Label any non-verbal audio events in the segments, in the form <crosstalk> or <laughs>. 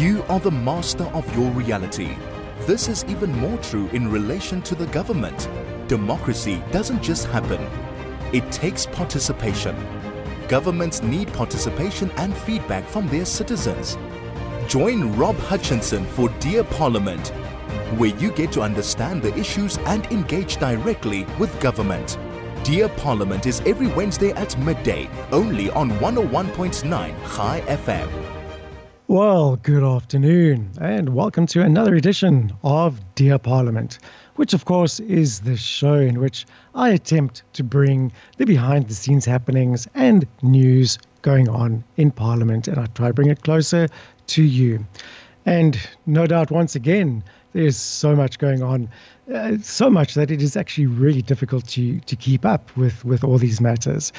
You are the master of your reality. This is even more true in relation to the government. Democracy doesn't just happen, it takes participation. Governments need participation and feedback from their citizens. Join Rob Hutchinson for Dear Parliament, where you get to understand the issues and engage directly with government. Dear Parliament is every Wednesday at midday, only on 101.9 Chai FM. Well, good afternoon, and welcome to another edition of Dear Parliament, which, of course, is the show in which I attempt to bring the behind the scenes happenings and news going on in Parliament, and I try to bring it closer to you. And no doubt, once again, there's so much going on, uh, so much that it is actually really difficult to, to keep up with, with all these matters.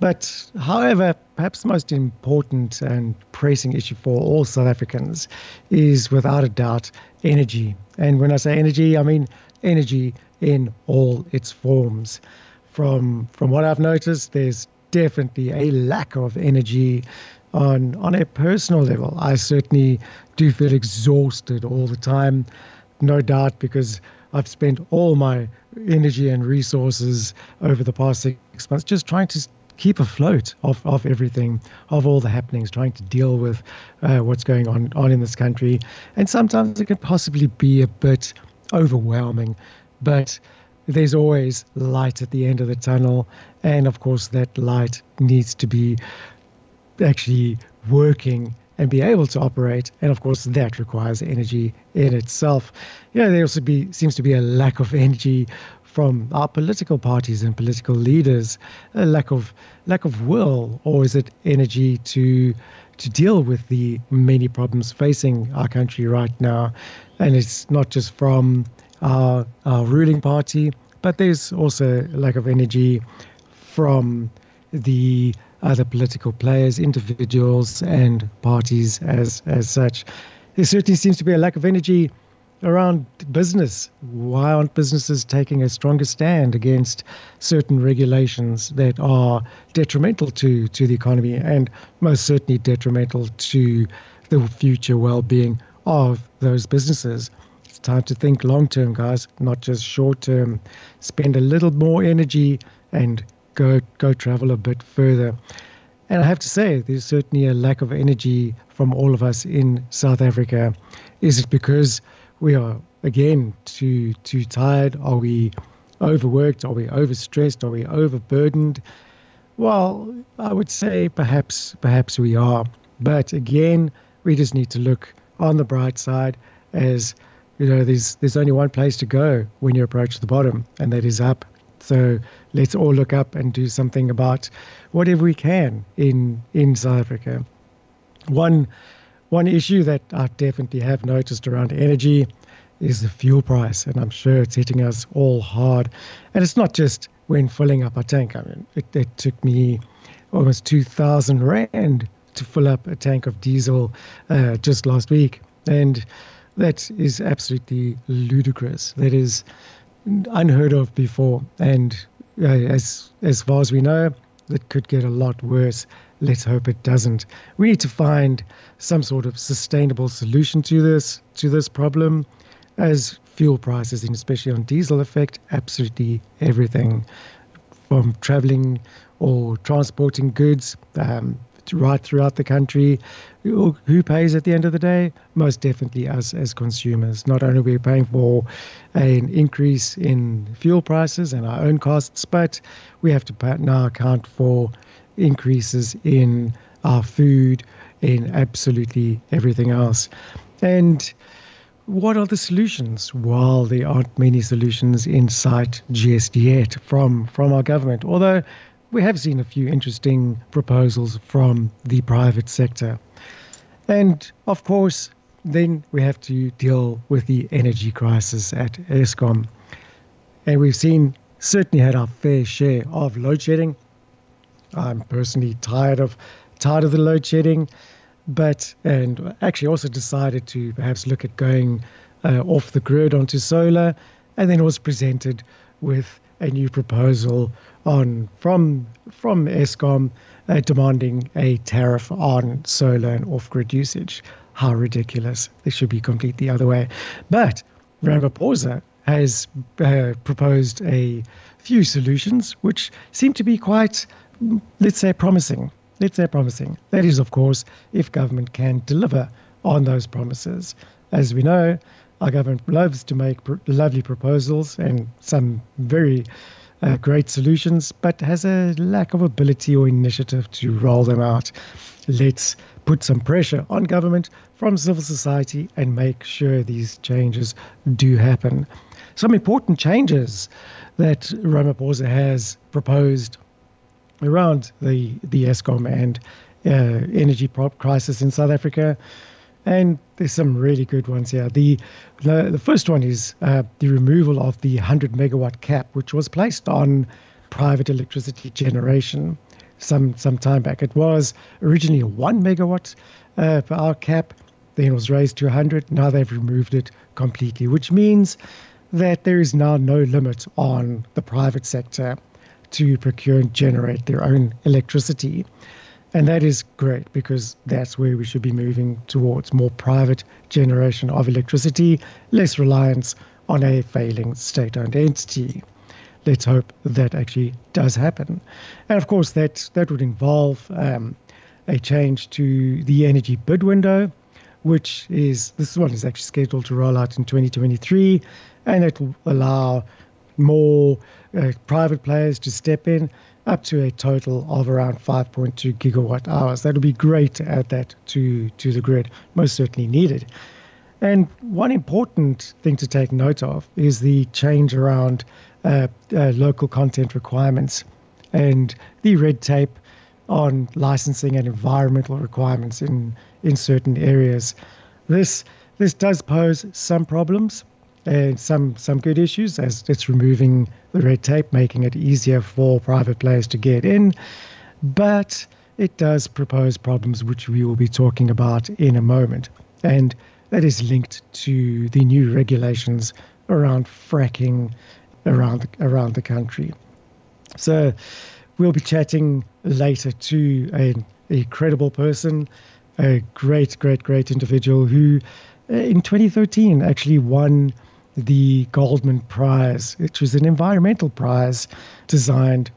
But, however, perhaps the most important and pressing issue for all South Africans is without a doubt energy. And when I say energy, I mean energy in all its forms. From, from what I've noticed, there's definitely a lack of energy on, on a personal level. I certainly do feel exhausted all the time, no doubt, because I've spent all my energy and resources over the past six months just trying to keep afloat of, of everything, of all the happenings, trying to deal with uh, what's going on, on in this country. And sometimes it can possibly be a bit overwhelming, but there's always light at the end of the tunnel. And of course, that light needs to be actually working and be able to operate. And of course, that requires energy in itself. Yeah, there also be seems to be a lack of energy from our political parties and political leaders, a lack of lack of will, or is it energy to to deal with the many problems facing our country right now? And it's not just from our, our ruling party, but there's also a lack of energy from the other political players, individuals, and parties as as such. There certainly seems to be a lack of energy around business. Why aren't businesses taking a stronger stand against certain regulations that are detrimental to, to the economy and most certainly detrimental to the future well being of those businesses? It's time to think long term, guys, not just short term. Spend a little more energy and go go travel a bit further. And I have to say, there's certainly a lack of energy from all of us in South Africa. Is it because we are again too too tired? Are we overworked? Are we overstressed? Are we overburdened? Well, I would say perhaps perhaps we are. But again, we just need to look on the bright side as you know there's there's only one place to go when you approach the bottom and that is up. So let's all look up and do something about whatever we can in in South Africa. One one issue that I definitely have noticed around energy is the fuel price, and I'm sure it's hitting us all hard. And it's not just when filling up a tank. I mean, it, it took me almost 2,000 rand to fill up a tank of diesel uh, just last week, and that is absolutely ludicrous. That is unheard of before, and uh, as as far as we know, it could get a lot worse. Let's hope it doesn't. We need to find some sort of sustainable solution to this to this problem, as fuel prices, and especially on diesel, affect absolutely everything, from traveling or transporting goods um, right throughout the country. Who, pays at the end of the day? Most definitely us as consumers. Not only are we paying for an increase in fuel prices and our own costs, but we have to now account for increases in our food, in absolutely everything else. And what are the solutions? Well, there aren't many solutions in sight just yet from, from our government, although we have seen a few interesting proposals from the private sector. And of course, then we have to deal with the energy crisis at Eskom. And we've seen, certainly had our fair share of load shedding. I'm personally tired of tired of the load shedding, but and actually also decided to perhaps look at going uh, off the grid onto solar, and then was presented with a new proposal on from from Eskom uh, demanding a tariff on solar and off-grid usage. how ridiculous. This should be complete the other way. But Ramaphosa has uh, proposed a few solutions which seem to be quite, let's say, promising. Let's say promising. That is, of course, if government can deliver on those promises. As we know, our government loves to make pr- lovely proposals and some very uh, great solutions, but has a lack of ability or initiative to roll them out. Let's put some pressure on government from civil society and make sure these changes do happen. Some important changes that Ramaphosa has proposed around the, the Eskom and uh, energy crisis in South Africa. And there's some really good ones here. The the, the first one is uh, the removal of the 100 megawatt cap, which was placed on private electricity generation some some time back. It was originally a one megawatt uh, per hour cap, then it was raised to 100. Now they've removed it completely, which means that there is now no limit on the private sector to procure and generate their own electricity. And that is great because that's where we should be moving towards more private generation of electricity, less reliance on a failing state owned entity. Let's hope that actually does happen. And of course, that, that would involve um, a change to the energy bid window, which is this one is actually scheduled to roll out in 2023, and it will allow more uh, private players to step in up to a total of around 5.2 gigawatt hours. That would be great to add that to, to the grid, most certainly needed. And one important thing to take note of is the change around uh, uh, local content requirements and the red tape on licensing and environmental requirements in, in certain areas. This this does pose some problems and some some good issues as it's removing the red tape, making it easier for private players to get in. But it does propose problems which we will be talking about in a moment. And that is linked to the new regulations around fracking around around the country. So we'll be chatting later to a, a credible person, a great, great, great individual who uh, in 2013 actually won the Goldman Prize, which was an environmental prize designed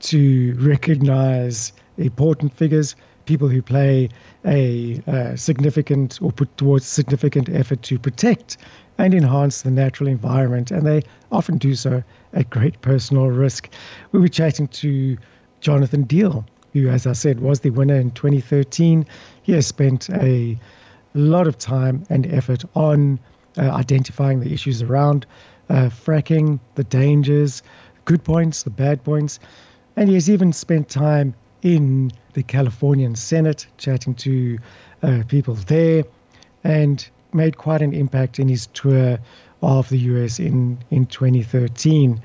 to recognize important figures, people who play a significant or put towards significant effort to protect and enhance the natural environment, and they often do so at great personal risk. We were chatting to Jonathan Deal, who, as I said, was the winner in 2013. He has spent a lot of time and effort on uh, identifying the issues around uh, fracking, the dangers, good points, the bad points. And he has even spent time in the Californian Senate chatting to uh, people there and made quite an impact in his tour of the US in, in 2013.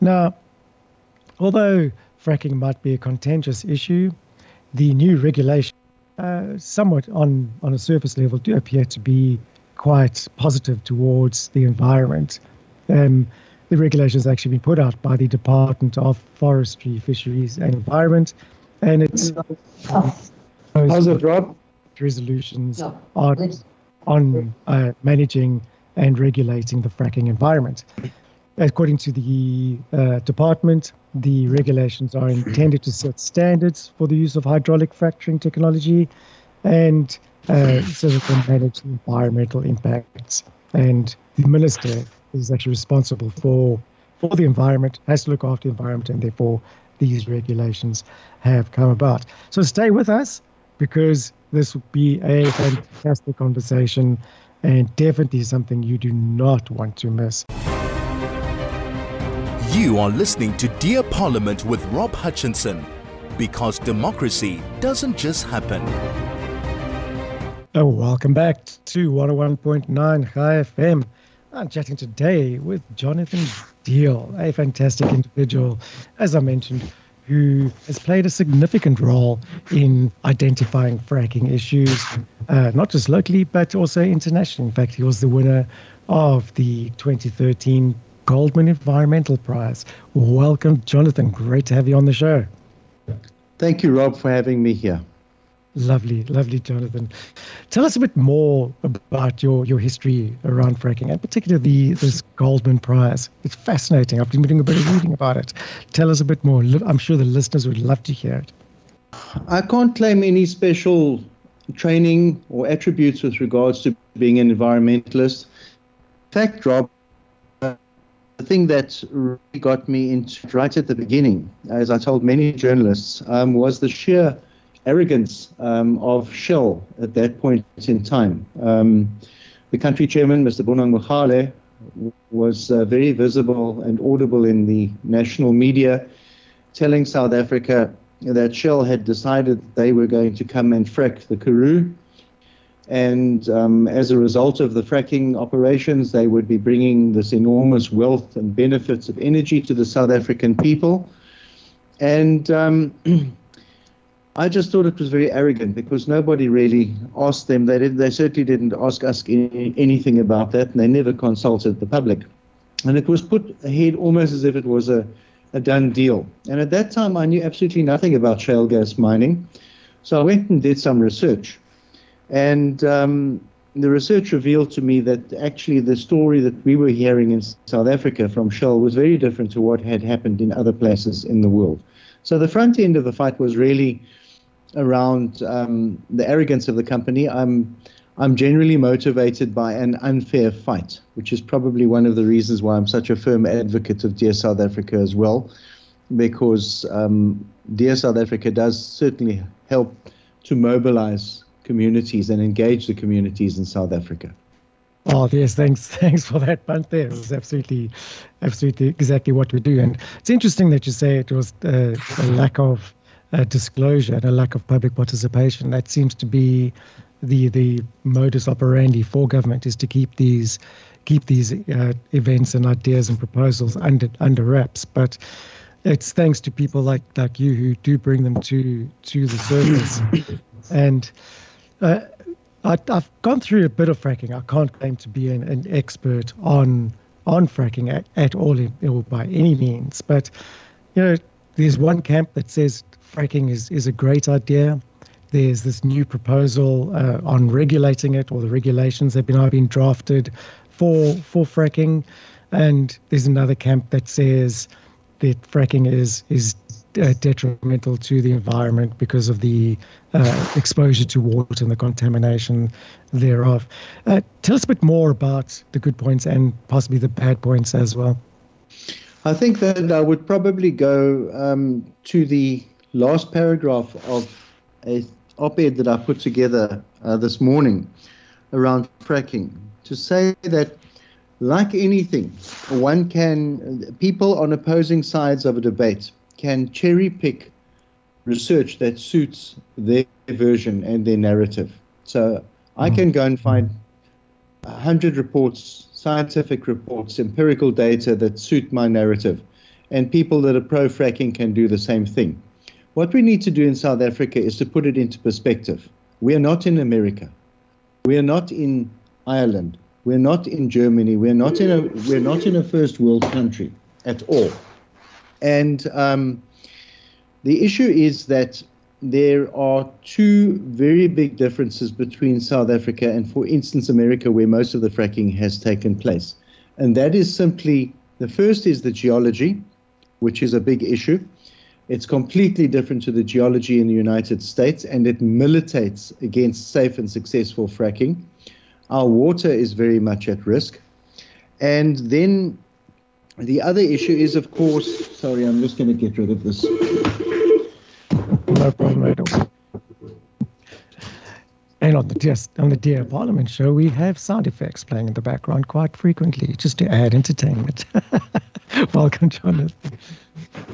Now, although fracking might be a contentious issue, the new regulations, uh, somewhat on, on a surface level, do appear to be quite positive towards the environment. Um, the regulation has actually been put out by the Department of Forestry, Fisheries and Environment, and it's how's it, Rob? Resolutions on on uh, managing and regulating the fracking environment. According to the uh, department, the regulations are intended to set standards for the use of hydraulic fracturing technology and uh, so they can manage environmental impacts. And the minister is actually responsible for for the environment, has to look after the environment, and therefore these regulations have come about. So stay with us because this will be a fantastic conversation and definitely something you do not want to miss. You are listening to Dear Parliament with Rob Hutchinson because democracy doesn't just happen. Oh, welcome back to 101.9 Chai FM. I'm chatting today with Jonathan Deal, a fantastic individual, as I mentioned, who has played a significant role in identifying fracking issues, uh, not just locally, but also internationally. In fact, he was the winner of the 2013 Goldman Environmental Prize. Welcome, Jonathan. Great to have you on the show. Thank you, Rob, for having me here. Lovely, lovely, Jonathan. Tell us a bit more about your, your history around fracking, and particularly this Goldman Prize. It's fascinating. I've been doing a bit of reading about it. Tell us a bit more. I'm sure the listeners would love to hear it. I can't claim any special training or attributes with regards to being an environmentalist. Fact, Rob, the thing that really got me into right at the beginning, as I told many journalists, um, was the sheer arrogance um, of Shell at that point in time. Um, the country chairman, Mr. Bonang Mohale, was uh, very visible and audible in the national media, telling South Africa that Shell had decided they were going to come and frack the Karoo. And um, as a result of the fracking operations, they would be bringing this enormous wealth and benefits of energy to the South African people. And um, <clears throat> I just thought it was very arrogant because nobody really asked them. They, did, they certainly didn't ask us any, anything about that, and they never consulted the public. And it was put ahead almost as if it was a, a done deal. And at that time, I knew absolutely nothing about shale gas mining. So I went and did some research. And um, the research revealed to me that actually the story that we were hearing in South Africa from Shell was very different to what had happened in other places in the world. So the front end of the fight was really around um, the arrogance of the company. I'm I'm generally motivated by an unfair fight, which is probably one of the reasons why I'm such a firm advocate of Dear South Africa as well, because um, Dear South Africa does certainly help to mobilize communities and engage the communities in South Africa. Oh yes, thanks, <laughs> thanks for that. There, it's absolutely, absolutely exactly what we do. And it's interesting that you say it was uh, a lack of uh, disclosure and a lack of public participation. That seems to be the the modus operandi for government is to keep these keep these uh, events and ideas and proposals under under wraps. But it's thanks to people like like you who do bring them to to the surface. <coughs> and uh, I, have gone through a bit of fracking. I can't claim to be an, an expert on on fracking at, at all, in, or by any means. But you know, there's one camp that says fracking is, is a great idea. There's this new proposal uh, on regulating it, or the regulations have been, are being drafted for for fracking. And there's another camp that says that fracking is is uh, detrimental to the environment because of the uh, exposure to water and the contamination thereof. Uh, tell us a bit more about the good points and possibly the bad points as well. I think that I would probably go um, to the last paragraph of a op-ed that I put together uh, this morning around fracking to say that like anything, one can people on opposing sides of a debate can cherry pick research that suits their version and their narrative. So I can go and find hundred reports, scientific reports, empirical data that suit my narrative, and people that are pro fracking can do the same thing. What we need to do in South Africa is to put it into perspective. We are not in America. We are not in Ireland. We're not in Germany. We're not in a we're not in a first world country at all. And um, the issue is that there are two very big differences between South Africa and, for instance, America, where most of the fracking has taken place. And that is simply the first is the geology, which is a big issue. It's completely different to the geology in the United States, and it militates against safe and successful fracking. Our water is very much at risk. And then the other issue is, of course, sorry, I'm just going to get rid of this. No problem at all. And on the just on the Dear Parliament show, we have sound effects playing in the background quite frequently, just to add entertainment. <laughs> <laughs> Welcome, Jonathan.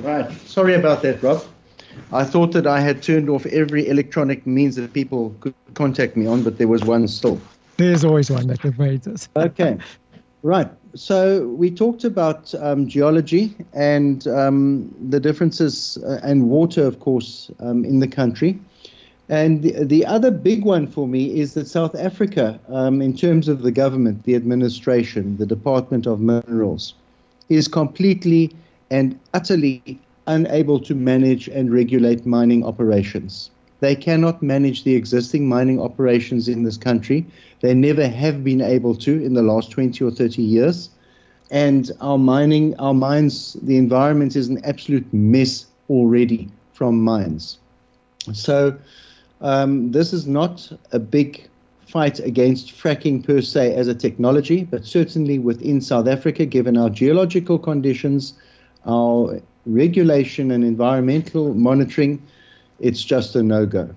Right. Sorry about that, Rob. I thought that I had turned off every electronic means that people could contact me on, but there was one still. There's always one that evades <laughs> us. okay. Right. So we talked about um, geology and um, the differences uh, and water, of course, um, in the country. And the, the, other big one for me is that South Africa, um, in terms of the government, the administration, the Department of Minerals, is completely and utterly unable to manage and regulate mining operations. They cannot manage the existing mining operations in this country. They never have been able to in the last 20 or 30 years. And our mining, our mines, the environment is an absolute mess already from mines. So um, this is not a big fight against fracking per se as a technology, but certainly within South Africa, given our geological conditions, our regulation and environmental monitoring, it's just a no go.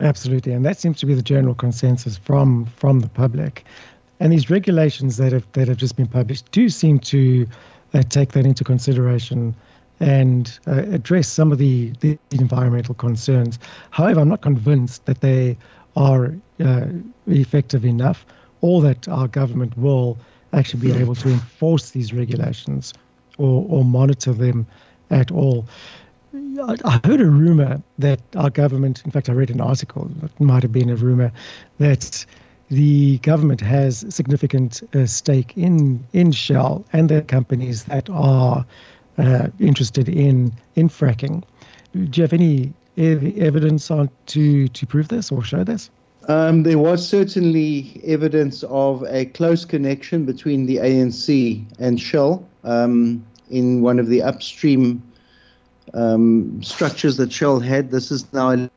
Absolutely, and that seems to be the general consensus from from the public. And these regulations that have that have just been published do seem to uh, take that into consideration and uh, address some of the, the environmental concerns. However, I'm not convinced that they are uh, effective enough or that our government will actually be able to enforce these regulations or, or monitor them at all. I heard a rumor that our government, in fact, I read an article, it might have been a rumor, that the government has significant uh, stake in, in Shell and the companies that are uh, interested in in fracking. Do you have any evidence on to to prove this or show this? Um, there was certainly evidence of a close connection between the ANC and Shell um, in one of the upstream um, structures that Shell had. This is now 11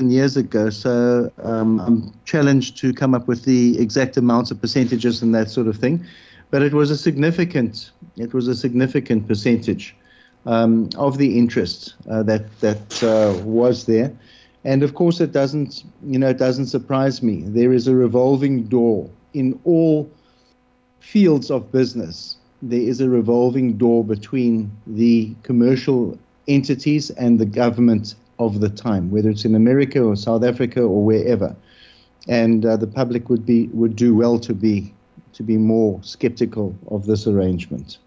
years ago, so um, I'm challenged to come up with the exact amounts of percentages and that sort of thing but it was a significant it was a significant percentage um, of the interest uh, that that uh, was there, and of course it doesn't you know it doesn't surprise me. There is a revolving door in all fields of business. There is a revolving door between the commercial entities and the government of the time, whether it's in America or South Africa or wherever. And uh, the public would be would do well to be to be more skeptical of this arrangement.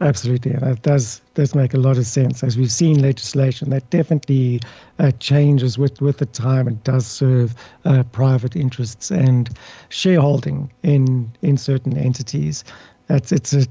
Absolutely, that does does make a lot of sense. As we've seen legislation that definitely uh, changes with, with the time and does serve uh, private interests and shareholding in in certain entities. That's it's a,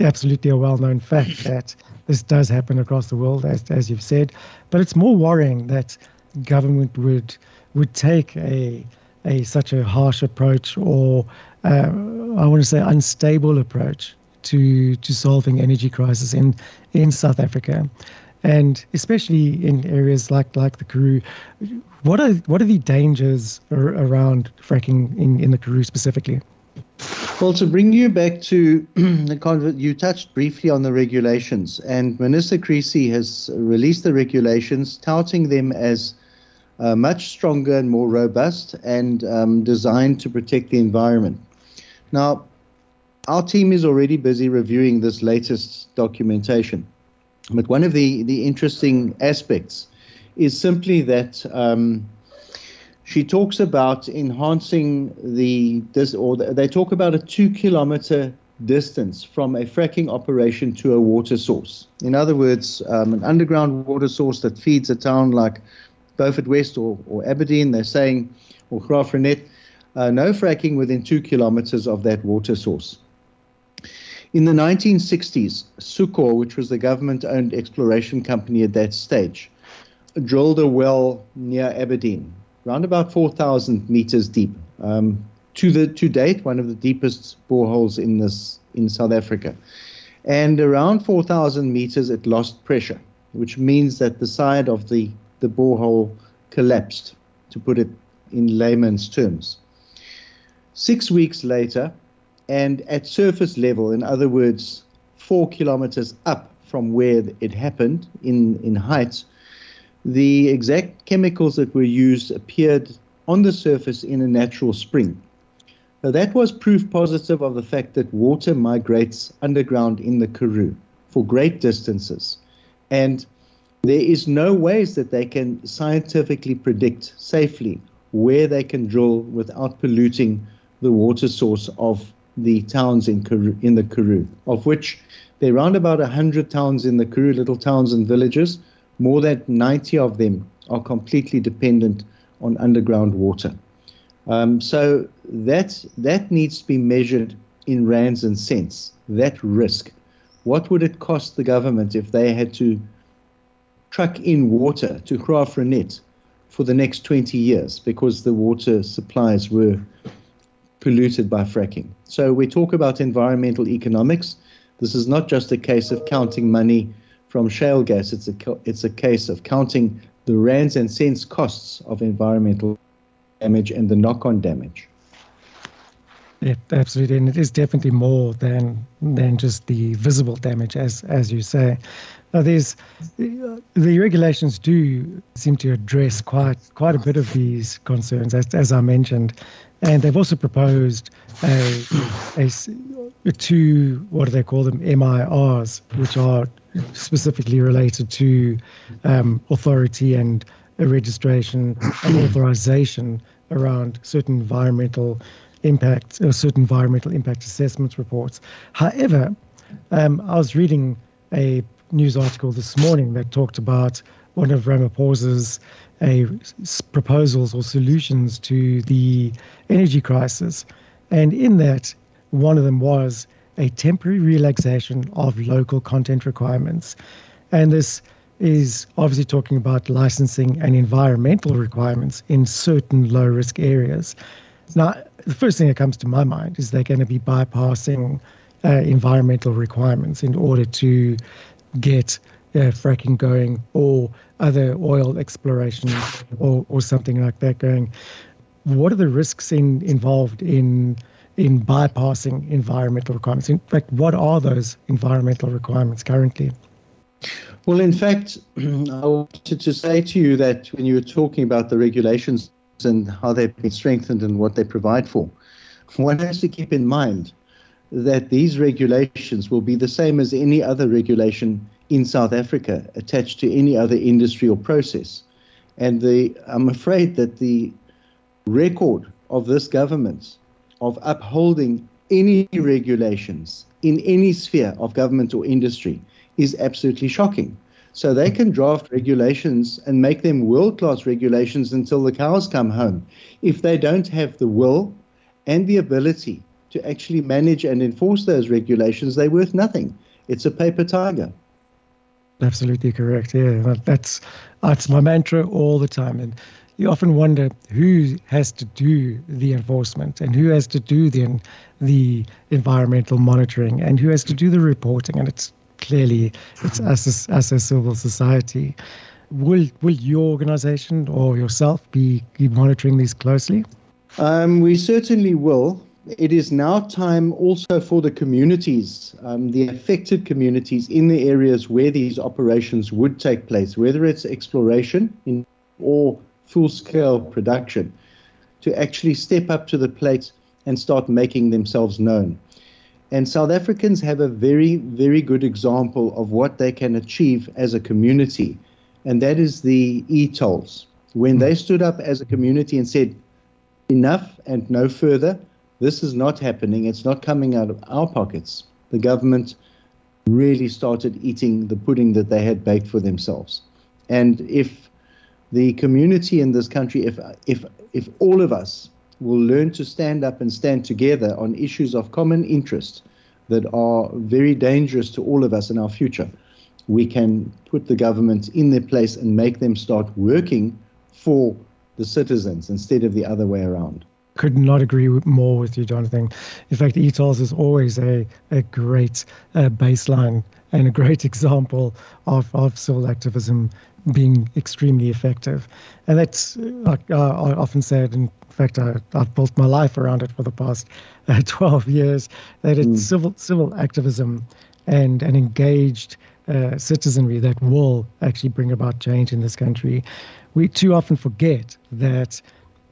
absolutely a well known fact that this does happen across the world, as as you've said. But it's more worrying that government would would take a a such a harsh approach or uh, I want to say unstable approach to to solving energy crisis in in South Africa, and especially in areas like like the Karoo. What are what are the dangers around fracking in, in the Karoo specifically? Well, to bring you back to <clears throat> the you touched briefly on the regulations, and Minister Creecy has released the regulations, touting them as uh, much stronger and more robust and um, designed to protect the environment. Now, our team is already busy reviewing this latest documentation. But one of the, the interesting aspects is simply that um, she talks about enhancing the this or they talk about a two kilometer distance from a fracking operation to a water source. In other words, um, an underground water source that feeds a town like Beaufort West or, or Aberdeen. They're saying, or Graaff-Reinet, uh, no fracking within two kilometers of that water source. In the 1960s, Soekor, which was the government owned exploration company at that stage, drilled a well near Aberdeen, around about 4,000 meters deep. Um, to, the, to date, one of the deepest boreholes in, this, in South Africa. And around 4,000 meters, it lost pressure, which means that the side of the, the borehole collapsed, to put it in layman's terms. Six weeks later, and at surface level, in other words, four kilometers up from where it happened in, in height, the exact chemicals that were used appeared on the surface in a natural spring. Now, that was proof positive of the fact that water migrates underground in the Karoo for great distances. And there is no ways that they can scientifically predict safely where they can drill without polluting the water source of the towns in, Karoo, in the Karoo, of which there are around about 100 towns in the Karoo, little towns and villages. More than 90 of them are completely dependent on underground water. Um, so that, that needs to be measured in rands and cents, that risk. What would it cost the government if they had to truck in water to Graaff-Reinet for the next 20 years because the water supplies were polluted by fracking. So we talk about environmental economics. This is not just a case of counting money from shale gas. It's a it's a case of counting the rands and cents costs of environmental damage and the knock-on damage. Yeah, absolutely, and it is definitely more than than just the visible damage, as as you say. Now, there's the regulations do seem to address quite quite a bit of these concerns, as as I mentioned, and they've also proposed a, a two what do they call them MIRs, which are specifically related to um, authority and registration and <coughs> authorization around certain environmental impact or certain environmental impact assessment reports. However, um, I was reading a news article this morning that talked about one of Ramaphosa's a, proposals or solutions to the energy crisis. And in that, one of them was a temporary relaxation of local content requirements. And this is obviously talking about licensing and environmental requirements in certain low risk areas. Now, the first thing that comes to my mind is they're going to be bypassing uh, environmental requirements in order to get uh, fracking going or other oil exploration or, or something like that going. What are the risks in, involved in in bypassing environmental requirements? In fact, what are those environmental requirements currently? Well, in fact, <clears throat> I wanted to say to you that when you were talking about the regulations and how they've been strengthened and what they provide for, one has to keep in mind that these regulations will be the same as any other regulation in South Africa attached to any other industry or process. And the, I'm afraid that the record of this government of upholding any regulations in any sphere of government or industry is absolutely shocking. So they can draft regulations and make them world class regulations until the cows come home. If they don't have the will and the ability to actually manage and enforce those regulations, they're worth nothing. It's a paper tiger. Absolutely correct. Yeah, that's that's my mantra all the time, and you often wonder who has to do the enforcement and who has to do the the environmental monitoring and who has to do the reporting, and it's clearly it's us as, a civil society. Will will your organisation or yourself be, be monitoring these closely? Um, we certainly will it is now time also for the communities, um, the affected communities in the areas where these operations would take place, whether it's exploration in, or full scale production, to actually step up to the plate and start making themselves known. And South Africans have a very, very good example of what they can achieve as a community, and that is the e tolls. When they stood up as a community and said, enough and no further, this is not happening. It's not coming out of our pockets. The government really started eating the pudding that they had baked for themselves. And if the community in this country, if if if all of us will learn to stand up and stand together on issues of common interest that are very dangerous to all of us in our future, we can put the government in their place and make them start working for the citizens instead of the other way around could not agree more with you, Jonathan. In fact, e-tolls is always a, a great uh, baseline and a great <laughs> example of, of civil activism being extremely effective. And that's, like uh, I often said, in fact, I, have built my life around it for the past uh, <laughs> 12 years, that it's mm. civil, civil activism and an engaged uh, citizenry that will actually bring about change in this country. We too often forget that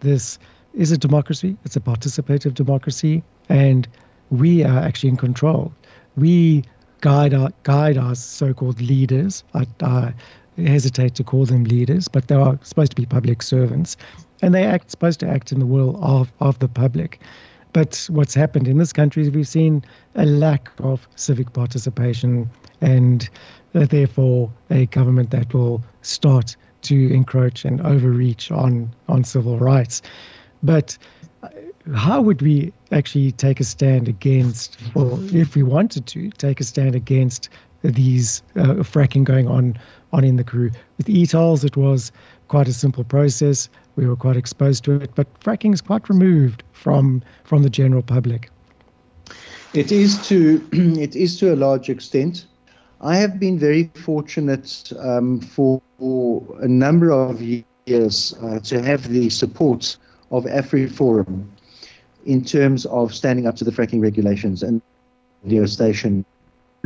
this is a democracy. It's a participative democracy, and we are actually in control. We guide our guide our so-called leaders. I, I hesitate to call them leaders, but they are supposed to be public servants, and they act supposed to act in the will of of the public. But what's happened in this country is we've seen a lack of civic participation, and uh, therefore a government that will start to encroach and overreach on on civil rights. But uh, how would we actually take a stand against, or if we wanted to, take a stand against these uh, fracking going on on in the Karoo. With e-tolls, it was quite a simple process. We were quite exposed to it, but fracking is quite removed from from the general public. It is to <clears throat> it is to a large extent. I have been very fortunate um, for, for, a number of years uh, to have the support of AfriForum in terms of standing up to the fracking regulations and radio station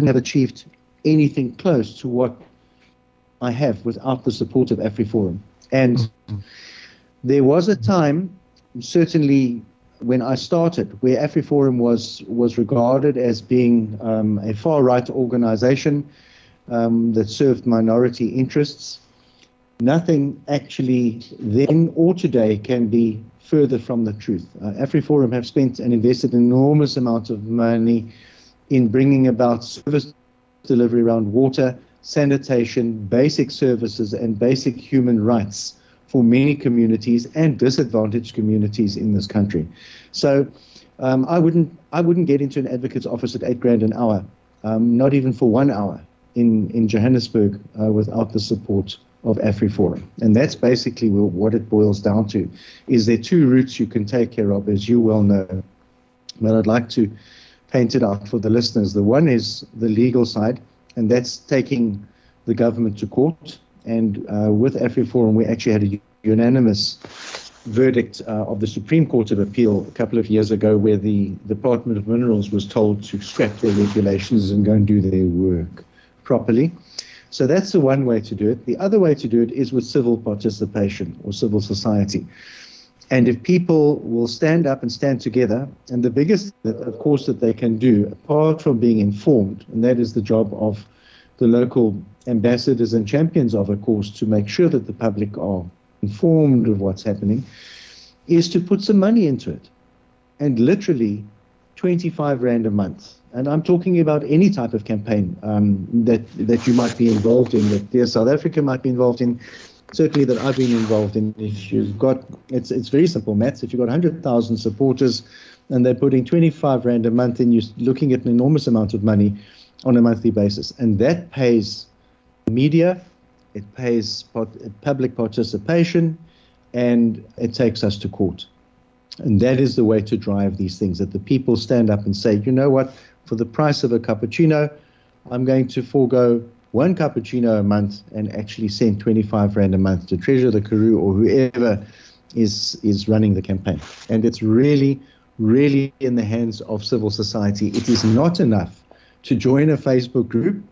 have achieved anything close to what I have without the support of AfriForum. And mm-hmm. there was a time, certainly when I started, where AfriForum was was regarded as being um, a far right organization um, that served minority interests. Nothing actually then or today can be further from the truth. Uh, AfriForum have spent and invested an enormous amount of money in bringing about service delivery around water, sanitation, basic services, and basic human rights for many communities and disadvantaged communities in this country. So um, I wouldn't I wouldn't get into an advocate's office at eight grand an hour, um, not even for one hour in in Johannesburg uh, without the support of AfriForum. And that's basically what it boils down to. Is there two routes you can take care of, as you well know. But I'd like to paint it out for the listeners. The one is the legal side, and that's taking the government to court and uh, with AfriForum, we actually had a unanimous verdict uh, of the Supreme Court of Appeal a couple of years ago where the Department of Minerals was told to scrap their regulations and go and do their work properly. So that's the one way to do it. The other way to do it is with civil participation or civil society. And if people will stand up and stand together, and the biggest, of course, that they can do, apart from being informed, and that is the job of the local ambassadors and champions of a course to make sure that the public are informed of what's happening, is to put some money into it. And literally 25 Rand a month. And I'm talking about any type of campaign um, that, that you might be involved in, that Dear South Africa might be involved in, certainly that I've been involved in. If you've got, it's, it's very simple maths. If you've got 100,000 supporters and they're putting 25 Rand a month in, you're looking at an enormous amount of money on a monthly basis. And that pays media, it pays public participation, and it takes us to court. And that is the way to drive these things that the people stand up and say, you know what, for the price of a cappuccino, I'm going to forego one cappuccino a month and actually send 25 Rand a month to Treasure the Karoo or whoever is, is running the campaign. And it's really, really in the hands of civil society. It is not enough to join a Facebook group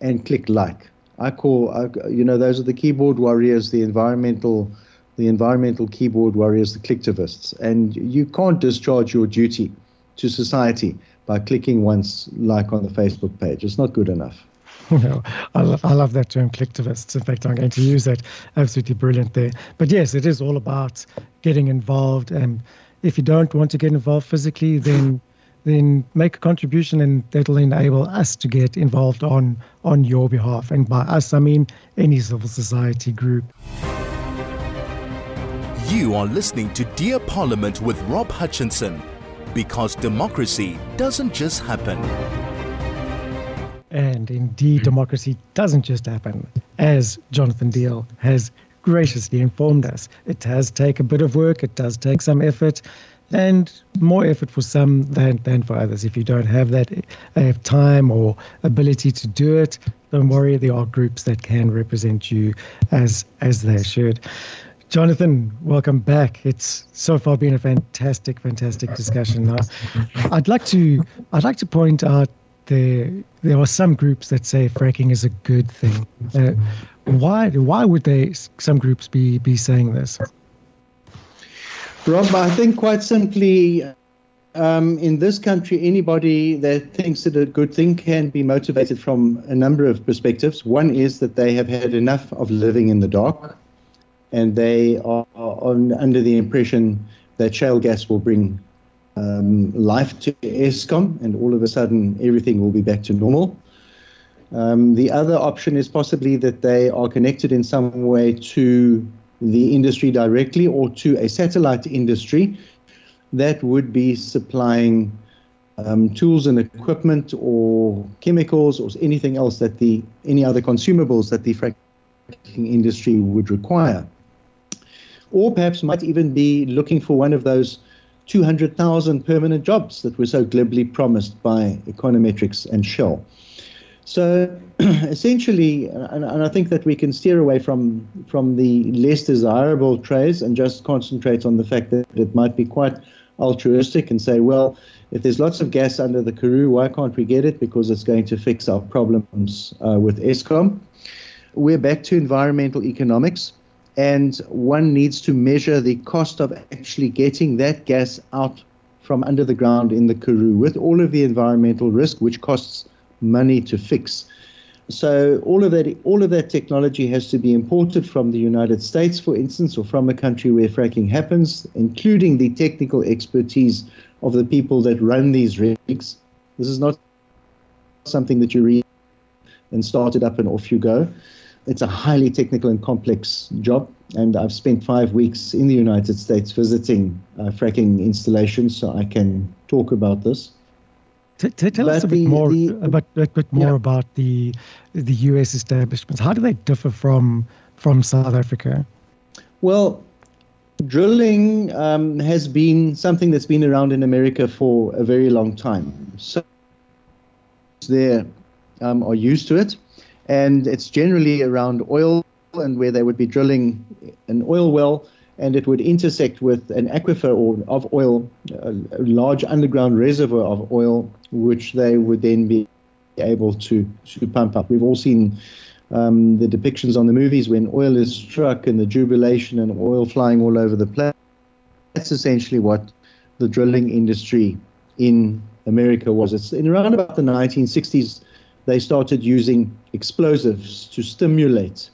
and click like. I call, you know, those are the keyboard warriors, the environmental, the environmental keyboard warriors, the clicktivists, and you can't discharge your duty to society by clicking once like on the Facebook page. It's not good enough. <laughs> Well, I, love, I love that term, clicktivists. In fact, I'm going to use that. Absolutely brilliant there. But yes, it is all about getting involved. And if you don't want to get involved physically, then then make a contribution and that'll enable us to get involved on on your behalf and by us i mean any civil society group you are listening to dear parliament with rob hutchinson because democracy doesn't just happen and indeed democracy doesn't just happen as jonathan deal has graciously informed us it does take a bit of work it does take some effort and more effort for some than, than for others. If you don't have that uh, time or ability to do it, don't worry. There are groups that can represent you as as they should. Jonathan, welcome back. It's so far been a fantastic, fantastic discussion. I'd like to I'd like to point out there there are some groups that say fracking is a good thing. Uh, why why would they some groups be be saying this? Rob, I think quite simply, um, in this country, anybody that thinks it a good thing can be motivated from a number of perspectives. One is that they have had enough of living in the dark, and they are on, under the impression that shale gas will bring um, life to Eskom, and all of a sudden everything will be back to normal. Um, the other option is possibly that they are connected in some way to the industry directly or to a satellite industry that would be supplying um, tools and equipment or chemicals or anything else that the any other consumables that the fracking fracking industry would require. Or perhaps might even be looking for one of those 200,000 permanent jobs that were so glibly promised by Econometrix and Shell. So <clears throat> essentially, and, and, I think that we can steer away from from the less desirable trades and just concentrate on the fact that it might be quite altruistic and say, well, if there's lots of gas under the Karoo, why can't we get it? Because it's going to fix our problems uh, with Eskom. We're back to environmental economics, and one needs to measure the cost of actually getting that gas out from under the ground in the Karoo with all of the environmental risk, which costs money to fix. So all of that, all of that technology has to be imported from the United States, for instance, or from a country where fracking happens, including the technical expertise of the people that run these rigs. This is not something that you read and start it up and off you go. It's a highly technical and complex job, and I've spent five weeks in the United States visiting uh, fracking installations, so I can talk about this. T- t- tell but us a bit the, more, the, a bit, a bit more yeah. about the the U.S. establishments. How do they differ from from South Africa? Well, drilling um, has been something that's been around in America for a very long time. So there um, are used to it, and it's generally around oil and where they would be drilling an oil well and it would intersect with an aquifer or, of oil, a, large underground reservoir of oil, which they would then be able to, to pump up. We've all seen um, the depictions on the movies when oil is struck and the jubilation and oil flying all over the place. That's essentially what the drilling industry in America was. It's in around about the 1960s, they started using explosives to stimulate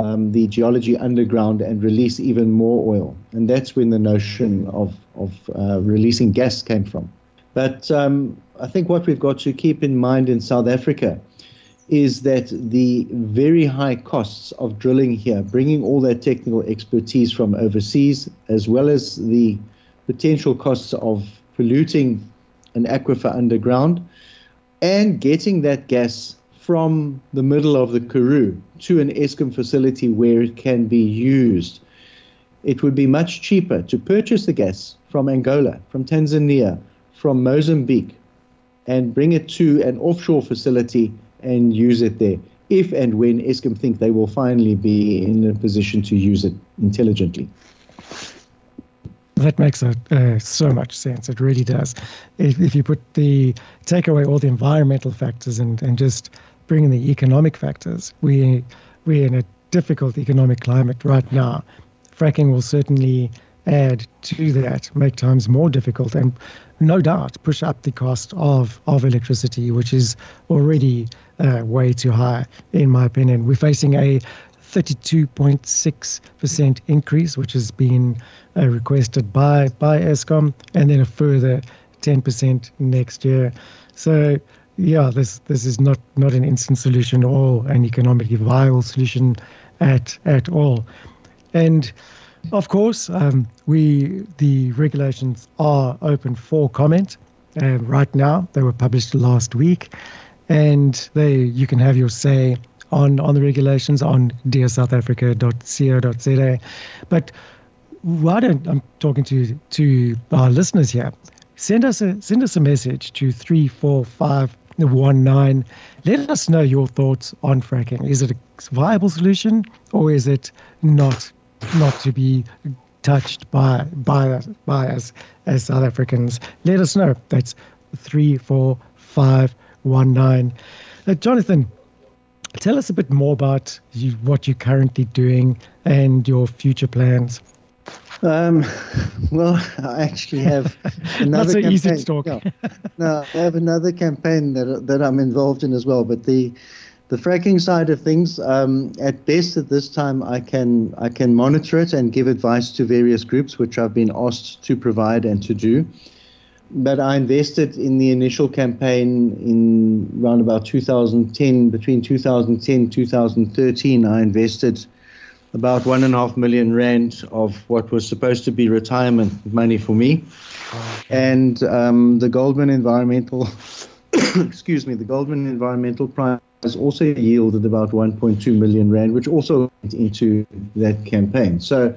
um, the geology underground and release even more oil. And that's when the notion of, of uh, releasing gas came from. But um, I think what we've got to keep in mind in South Africa is that the very high costs of drilling here, bringing all that technical expertise from overseas, as well as the potential costs of polluting an aquifer underground, and getting that gas from the middle of the Karoo to an Eskom facility where it can be used. It would be much cheaper to purchase the gas from Angola, from Tanzania, from Mozambique, and bring it to an offshore facility and use it there. If and when Eskom think they will finally be in a position to use it intelligently. That makes a, uh, so much sense. It really does. If, if you put the take away all the environmental factors and, and just bring in the economic factors. We, we're in a difficult economic climate right now. Fracking will certainly add to that, make times more difficult, and no doubt push up the cost of, of electricity, which is already uh, way too high, in my opinion. We're facing a 32.6% increase, which has been uh, requested by, by Eskom, and then a further 10% next year. So yeah, this this is not not an instant solution or an economically viable solution at at all. And of course, um, we the regulations are open for comment. Uh, right now, they were published last week, and they you can have your say on on the regulations on dearsouthafrica.co.za. But why don't I'm talking to to our listeners here? Send us a send us a message to three four five one nine. Let us know your thoughts on fracking. Is it a viable solution or is it not not to be touched by by by us as South Africans? Let us know. That's three four five one nine. Uh, Jonathan, tell us a bit more about you, what you're currently doing and your future plans. Um, <laughs> well, I actually have <laughs> another so campaign. Easy to talk. no, no, I have another campaign that that I'm involved in as well. But the the fracking side of things, um, at best at this time, I can I can monitor it and give advice to various groups, which I've been asked to provide and to do. But I invested in the initial campaign in around about 2010, between 2010 2013. I invested about one and a half million rand of what was supposed to be retirement money for me. And um, the Goldman Environmental <coughs> excuse me, the Goldman Environmental Prize also yielded about 1.2 million rand, which also went into that campaign. So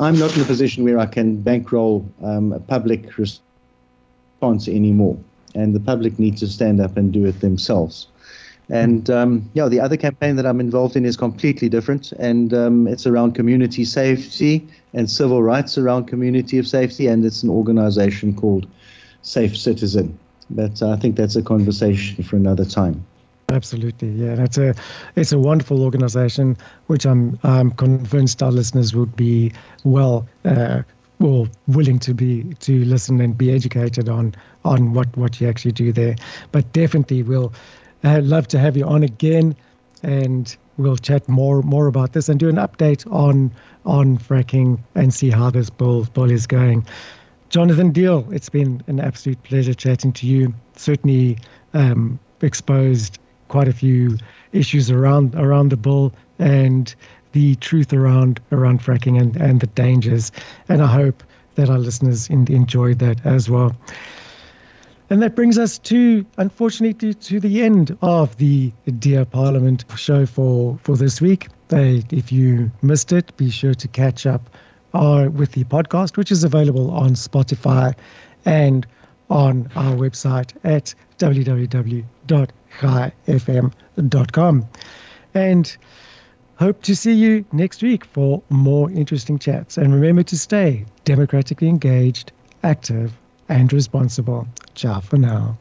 I'm not in a position where I can bankroll um, a public response anymore, and the public need to stand up and do it themselves. And um, yeah, the other campaign that I'm involved in is completely different, and um, it's around community safety and civil rights around community of safety, and it's an organization called Safe Citizen. But I think that's a conversation for another time. Absolutely, yeah. It's a it's a wonderful organisation, which I'm I'm convinced our listeners would be well uh, well willing to be to listen and be educated on on what what you actually do there. But definitely, we'll uh, love to have you on again, and we'll chat more more about this and do an update on on fracking and see how this bull bull is going. Jonathan Deal, it's been an absolute pleasure chatting to you. Certainly um, exposed quite a few issues around around the bull and the truth around around fracking and, and the dangers. And I hope that our listeners in, enjoyed that as well. And that brings us to, unfortunately, to, to the end of the Dear Parliament show for, for this week. Uh, if you missed it, be sure to catch up uh, with the podcast, which is available on Spotify and on our website at www.chaifm.com. And hope to see you next week for more interesting chats. And remember to stay democratically engaged, active, and responsible. Ciao for now.